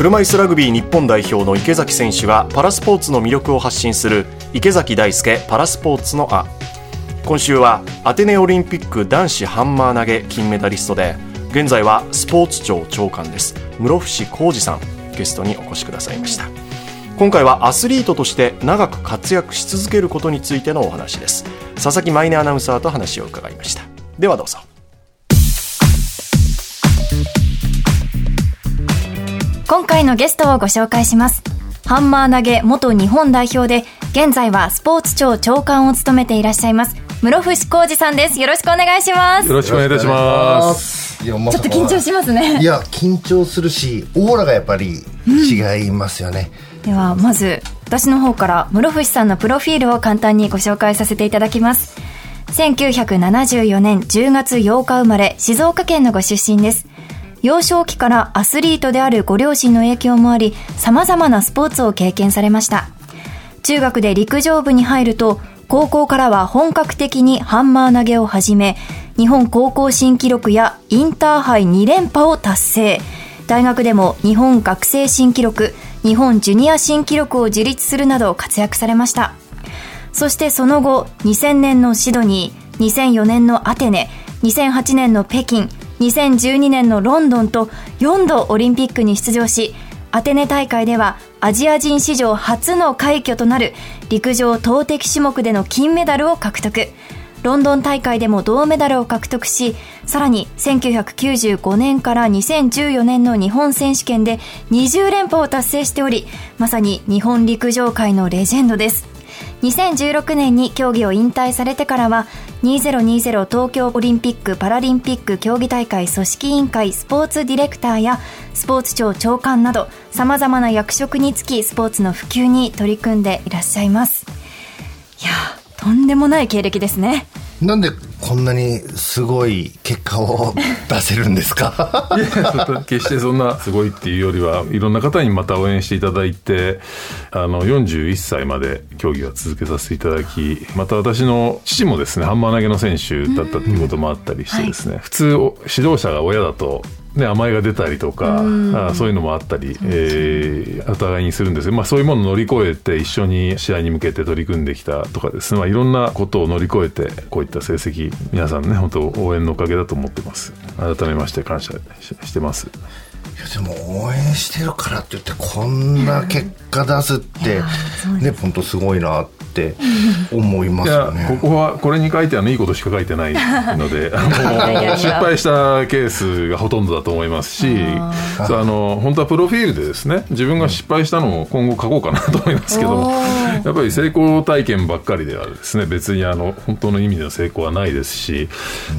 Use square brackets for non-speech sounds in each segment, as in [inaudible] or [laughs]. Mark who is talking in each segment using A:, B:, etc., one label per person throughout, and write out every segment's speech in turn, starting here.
A: 車椅子ラグビー日本代表の池崎選手がパラスポーツの魅力を発信する池崎大輔パラスポーツのあ。今週はアテネオリンピック男子ハンマー投げ金メダリストで現在はスポーツ庁長官です。室伏浩二さんゲストにお越しくださいました。今回はアスリートとして長く活躍し続けることについてのお話です。佐々木舞音アナウンサーと話を伺いました。ではどうぞ。
B: 今回のゲストをご紹介します。ハンマー投げ元日本代表で現在はスポーツ庁長官を務めていらっしゃいます室伏浩二さんです。よろしくお願いします。
C: よろしくお願いいたします。
B: いや、ま、ちょっと緊張しますね。
D: いや緊張するしオーラがやっぱり違いますよね、
B: うん、ではまず私の方から室伏さんのプロフィールを簡単にご紹介させていただきます。1974年10月8日生まれ静岡県のご出身です幼少期からアスリートであるご両親の影響もあり、様々なスポーツを経験されました。中学で陸上部に入ると、高校からは本格的にハンマー投げを始め、日本高校新記録やインターハイ2連覇を達成。大学でも日本学生新記録、日本ジュニア新記録を樹立するなど活躍されました。そしてその後、2000年のシドニー、2004年のアテネ、2008年の北京、2012年のロンドンと4度オリンピックに出場し、アテネ大会ではアジア人史上初の快挙となる陸上投擲種目での金メダルを獲得。ロンドン大会でも銅メダルを獲得し、さらに1995年から2014年の日本選手権で20連覇を達成しており、まさに日本陸上界のレジェンドです。2016年に競技を引退されてからは2020東京オリンピック・パラリンピック競技大会組織委員会スポーツディレクターやスポーツ庁長官などさまざまな役職につきスポーツの普及に取り組んでいらっしゃいます。いやとんでもない経歴ですね。
D: なんでこんなにすごい結果を出せるんですか？
C: いや決してそんなすごいっていうよりはいろんな方にまた応援していただいてあの41歳まで競技は続けさせていただきまた私の父もですねハンマー投げの選手だったっていうこともあったりしてですね、はい、普通指導者が親だとね、甘えが出たりとか、あそういうのもあったり、えー、お互いにするんですけど、まあ、そういうものを乗り越えて一緒に試合に向けて取り組んできたとかですね、まあ、いろんなことを乗り越えてこういった成績皆さんね本当応援のおかげだと思ってます。改めまして感謝してます。い
D: やでも応援してるからって言ってこんな結果出すってね本当すごいなってって思いますよね。
C: ここはこれに書いてあるいいことしか書いてないので [laughs] 失敗したケースがほとんどだと思いますしあの本当はプロフィールでですね自分が失敗したのを今後書こうかなと思いますけどもやっぱり成功体験ばっかりではですね別にあの本当の意味での成功はないですし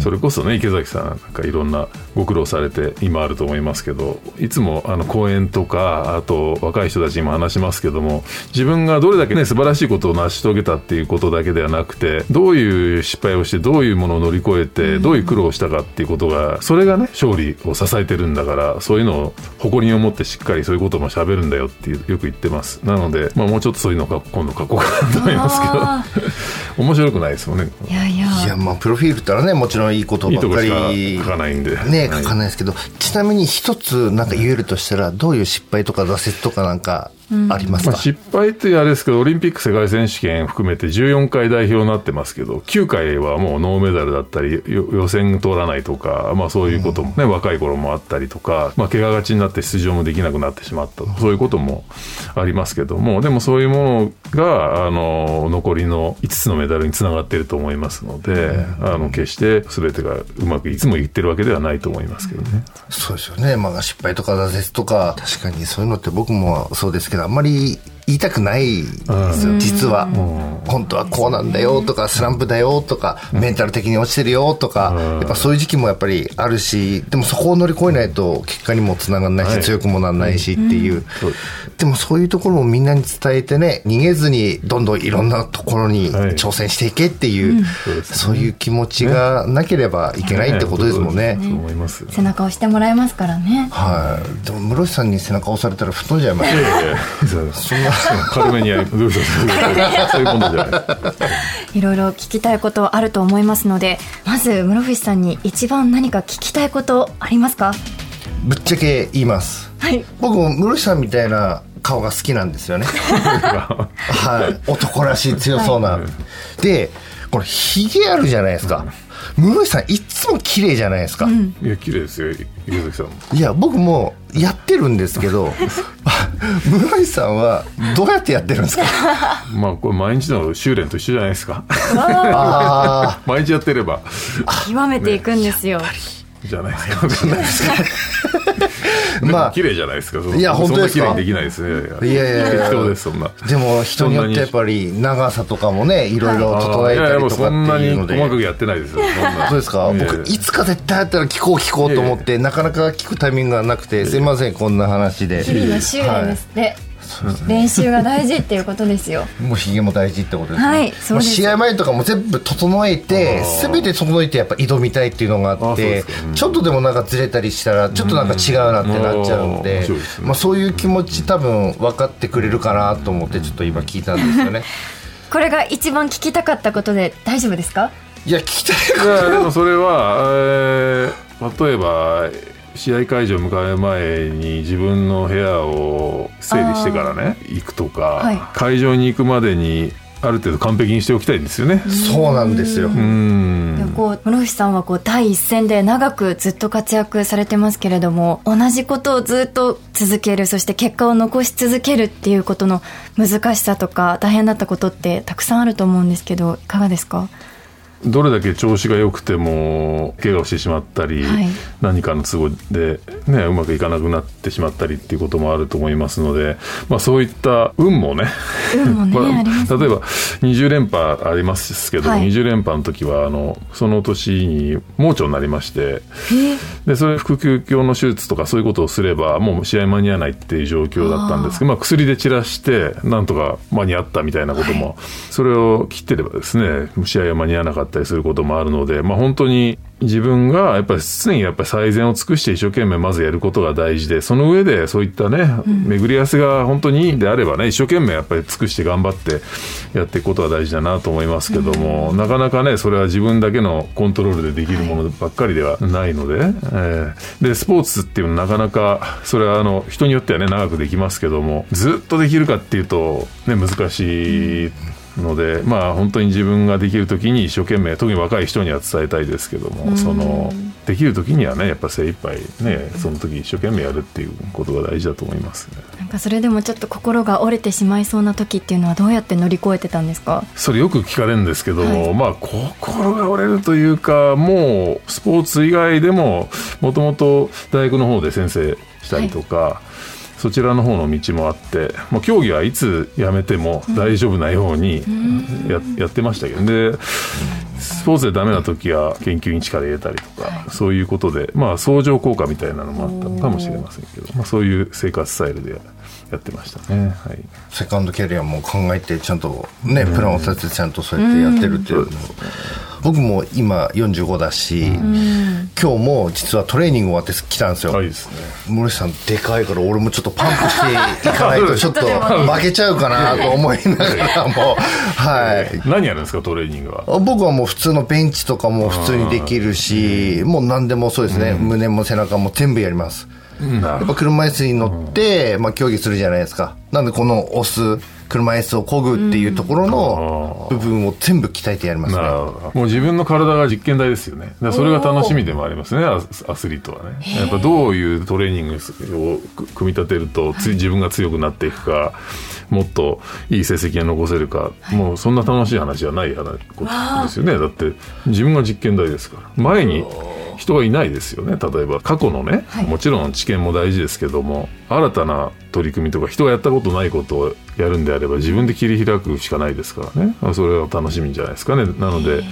C: それこそね池崎さんなんかいろんなご苦労されて今あると思いますけどいつもあの講演とかあと若い人たちにも話しますけども自分がどれだけね素晴らしいことを成しし遂げたっていうことだけではなくてどういう失敗をしてどういうものを乗り越えてどういう苦労をしたかっていうことがそれがね勝利を支えてるんだからそういうのを誇りに思ってしっかりそういうことも喋るんだよってよく言ってます。なので、まあ、もうちょっとそういうのを今度書こうかなと思いますけど。面白くないですもんね。
B: いやいや。
D: いやまあプロフィールってらねもちろんいいことばっかり。
C: 書かないんで。
D: ね書かないですけど、はい、ちなみに一つなんか言えるとしたらどういう失敗とか挫折とかなんかありますか、まあ、
C: 失敗ってあれですけどオリンピック世界選手権含めて14回代表になってますけど9回はもうノーメダルだったり予選通らないとか、まあ、そういうこともね、うん、若い頃もあったりとか、まあ、怪我がちになって出場もできなくなってしまったそういうこともありますけどもでもそういうものがあの残りの5つのメダルにつながっていると思いますので、あの決して全てがうまくいつもいってるわけではないと思いますけどね。
D: そうですよね、まあ、失敗とか挫折とか確かにそういうのって僕もそうですけどあんまり言いたくないですよ、実は。本当はこうなんだよとか、スランプだよとか、メンタル的に落ちてるよとか、やっぱそういう時期もやっぱりあるし、でもそこを乗り越えないと結果にもつながらないし、強くもならないしっていう。でもそういうところもみんなに伝えてね、逃げずにどんどんいろんなところに挑戦していけっていう、そういう気持ちがなければいけないってことですもんね。
B: 背中を押してもらえますからね。
D: はい。でも室伏さんに背中を押されたら吹っ飛んじゃいますよ。
C: そんな軽めにやるそういうこと？じゃない。
B: いろいろ聞きたいことあると思いますのでまず室伏さんに一番何か聞きたいことありますか？
D: ぶっちゃけ言います。
B: はい。
D: 僕も室伏さんみたいな顔が好きなんですよね。はい。男らしい強そうな、でこれひげあるじゃないですか、室伏さんいも綺麗じゃないですか、
C: いや綺麗ですよ池崎さんも。
D: いや僕もやってるんですけど [laughs] 室伏さんはどうやってやってるんですか？[laughs]
C: まあこれ毎日の修練と一緒じゃないですか。
D: あ [laughs]
C: 毎日やってれば。
B: 極めていくんですよ、
C: じゃないですか。
D: あ。まあ。
C: 綺麗じゃないですか。その
D: いや本当ですか？
C: そんな綺麗にできないですね。
D: いやいやいや。
C: 適当ですそんな。
D: でも人によってやっぱり長さとかもねいろいろ整えたりとか
C: そんなに
D: っていうので
C: 細かくやってないですよそんな。
D: そうですか、僕いつか絶対やったら聞こう聞こうと思ってなかなか聞くタイミングがなくてすいませんこんな話で。
B: 日々の修練ですって、練習が大事っていうことですよ。[laughs]
D: もうひげも大事ってことですね、
B: はいそうです。
D: もう試合前とかも全部整えて全て整えてやっぱ挑みたいっていうのがあってちょっとでもなんかずれたりしたらちょっとなんか違うなってなっちゃうん
C: うん。
D: でまあ、そういう気持ち多分分かってくれるかなと思ってちょっと今聞いたんですよね。[laughs]
B: これが一番聞きたかったことで大丈夫ですか？
D: いや聞きたい
C: でもそれは、えー例えば試合会場迎える前に自分の部屋を整理してからね行くとか、
B: はい。
C: 会場に行くまでにある程度完璧にしておきたいんですよね。
D: そうなんですよ。
C: うん。
B: こう室伏さんはこう第一線で長くずっと活躍されてますけれども同じことをずっと続けるそして結果を残し続けるっていうことの難しさとか大変だったことってたくさんあると思うんですけどいかがですか？
C: どれだけ調子が良くても怪我をしてしまったり、
B: はい。
C: 何かの都合で、ね、うまくいかなくなってしまったりっていうこともあると思いますので、まあ、そういった運もね
B: 運もね [laughs]
C: ま
B: ありますね。
C: 例えば20連覇ありますけど、
B: はい。
C: 20連覇の時はあのその年に盲腸になりまして
B: え
C: でそれ腹腔鏡の手術とかそういうことをすればもう試合間に合わないっていう状況だったんですけどまあ、薬で散らしてなんとか間に合ったみたいなことも、それを切ってればですね試合は間に合わなかったりすることもあるので、まあ、本当に自分がやっぱり常にやっぱり最善を尽くして一生懸命まずやることが大事でその上でそういったね、巡り合わせが本当にいいんであればね一生懸命やっぱり尽くして頑張ってやっていくことが大事だなと思いますけども、なかなかねそれは自分だけのコントロールでできるものばっかりではないので、えーでスポーツっていうのはなかなかそれはあの人によってはね長くできますけどもずっとできるかっていうと、ね、難しい。のでまあ本当に自分ができる時に一生懸命特に若い人には伝えたいですけどもそのできる時にはねやっぱ精一杯ねその時一生懸命やるっていうことが大事だと思いますね。
B: なんかそれでもちょっと心が折れてしまいそうな時っていうのはどうやって乗り越えてたんですか？
C: それよく聞かれるんですけど、
B: はい。
C: まあ心が折れるというかもうスポーツ以外でももともと大学の方で先生したりとか、そちらの方の道もあってもう競技はいつやめても大丈夫なようにや,、やってましたけど。でスポーツでダメな時は研究に力入れたりとか、そういうことでまあ相乗効果みたいなのもあったのかもしれませんけど、まあ、そういう生活スタイルでやってましたね。はい。
D: セカンドキャリアも考えてちゃんとね、プランを立ててちゃんとそうやってやってるっていうのも、僕も今45だし、今日も実はトレーニング終わって来たんですよ、
C: はいね。
D: 森さんでかいから俺もちょっとパンプしていかないと [laughs] ちょっと負けちゃうかなと思いながらも。[laughs] はい。
C: 何やるんですかトレーニングは？
D: 僕はもう普通のベンチとかも普通にできるし、もう何でもそうですね、胸も背中も全部やります。やっぱ車椅子に乗って、まあ、競技するじゃないですか。なんでこの押す、車椅子を漕ぐっていうところの部分を全部鍛えてやりますね。
C: なるほど。もう自分の体が実験台ですよね。だからそれが楽しみでもありますねアスリートはね。やっぱどういうトレーニングをく組み立てるとつい自分が強くなっていくかもっといい成績が残せるか、もうそんな楽しい話じゃない話ことですよね。だって自分が実験台ですから。前に人がいないですよね。例えば過去のね、もちろん知見も大事ですけども新たな取り組みとか人がやったことないことをやるんであれば自分で切り開くしかないですからね。それは楽しみじゃないですかね。なので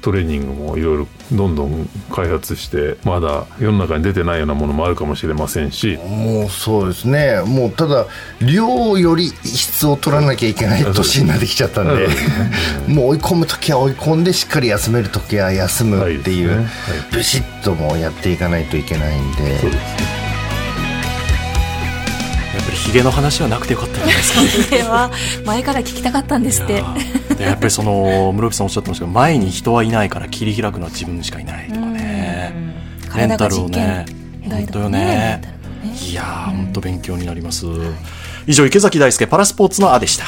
C: トレーニングもいろいろどんどん開発してまだ世の中に出てないようなものもあるかもしれませんし。
D: もうそうですね。もうただ、量より質を取らなきゃいけない年になってきちゃったんで、[laughs] もう追い込むときは追い込んで、しっかり休めるときは休むっていう、ビシッともうやっていかないといけないんで。
C: そうですね。
A: やっぱりヒゲの話はなくてよかったんじゃないですかね。
E: それは前から聞きたかったんですって
A: でやっぱりその室伏さんおっしゃってましたけど前に人はいないから切り開くのは自分しかいないとかね。メンタルをね本当よね。いやー本当勉強になります。以上池崎大輔パラスポーツの「あ」でした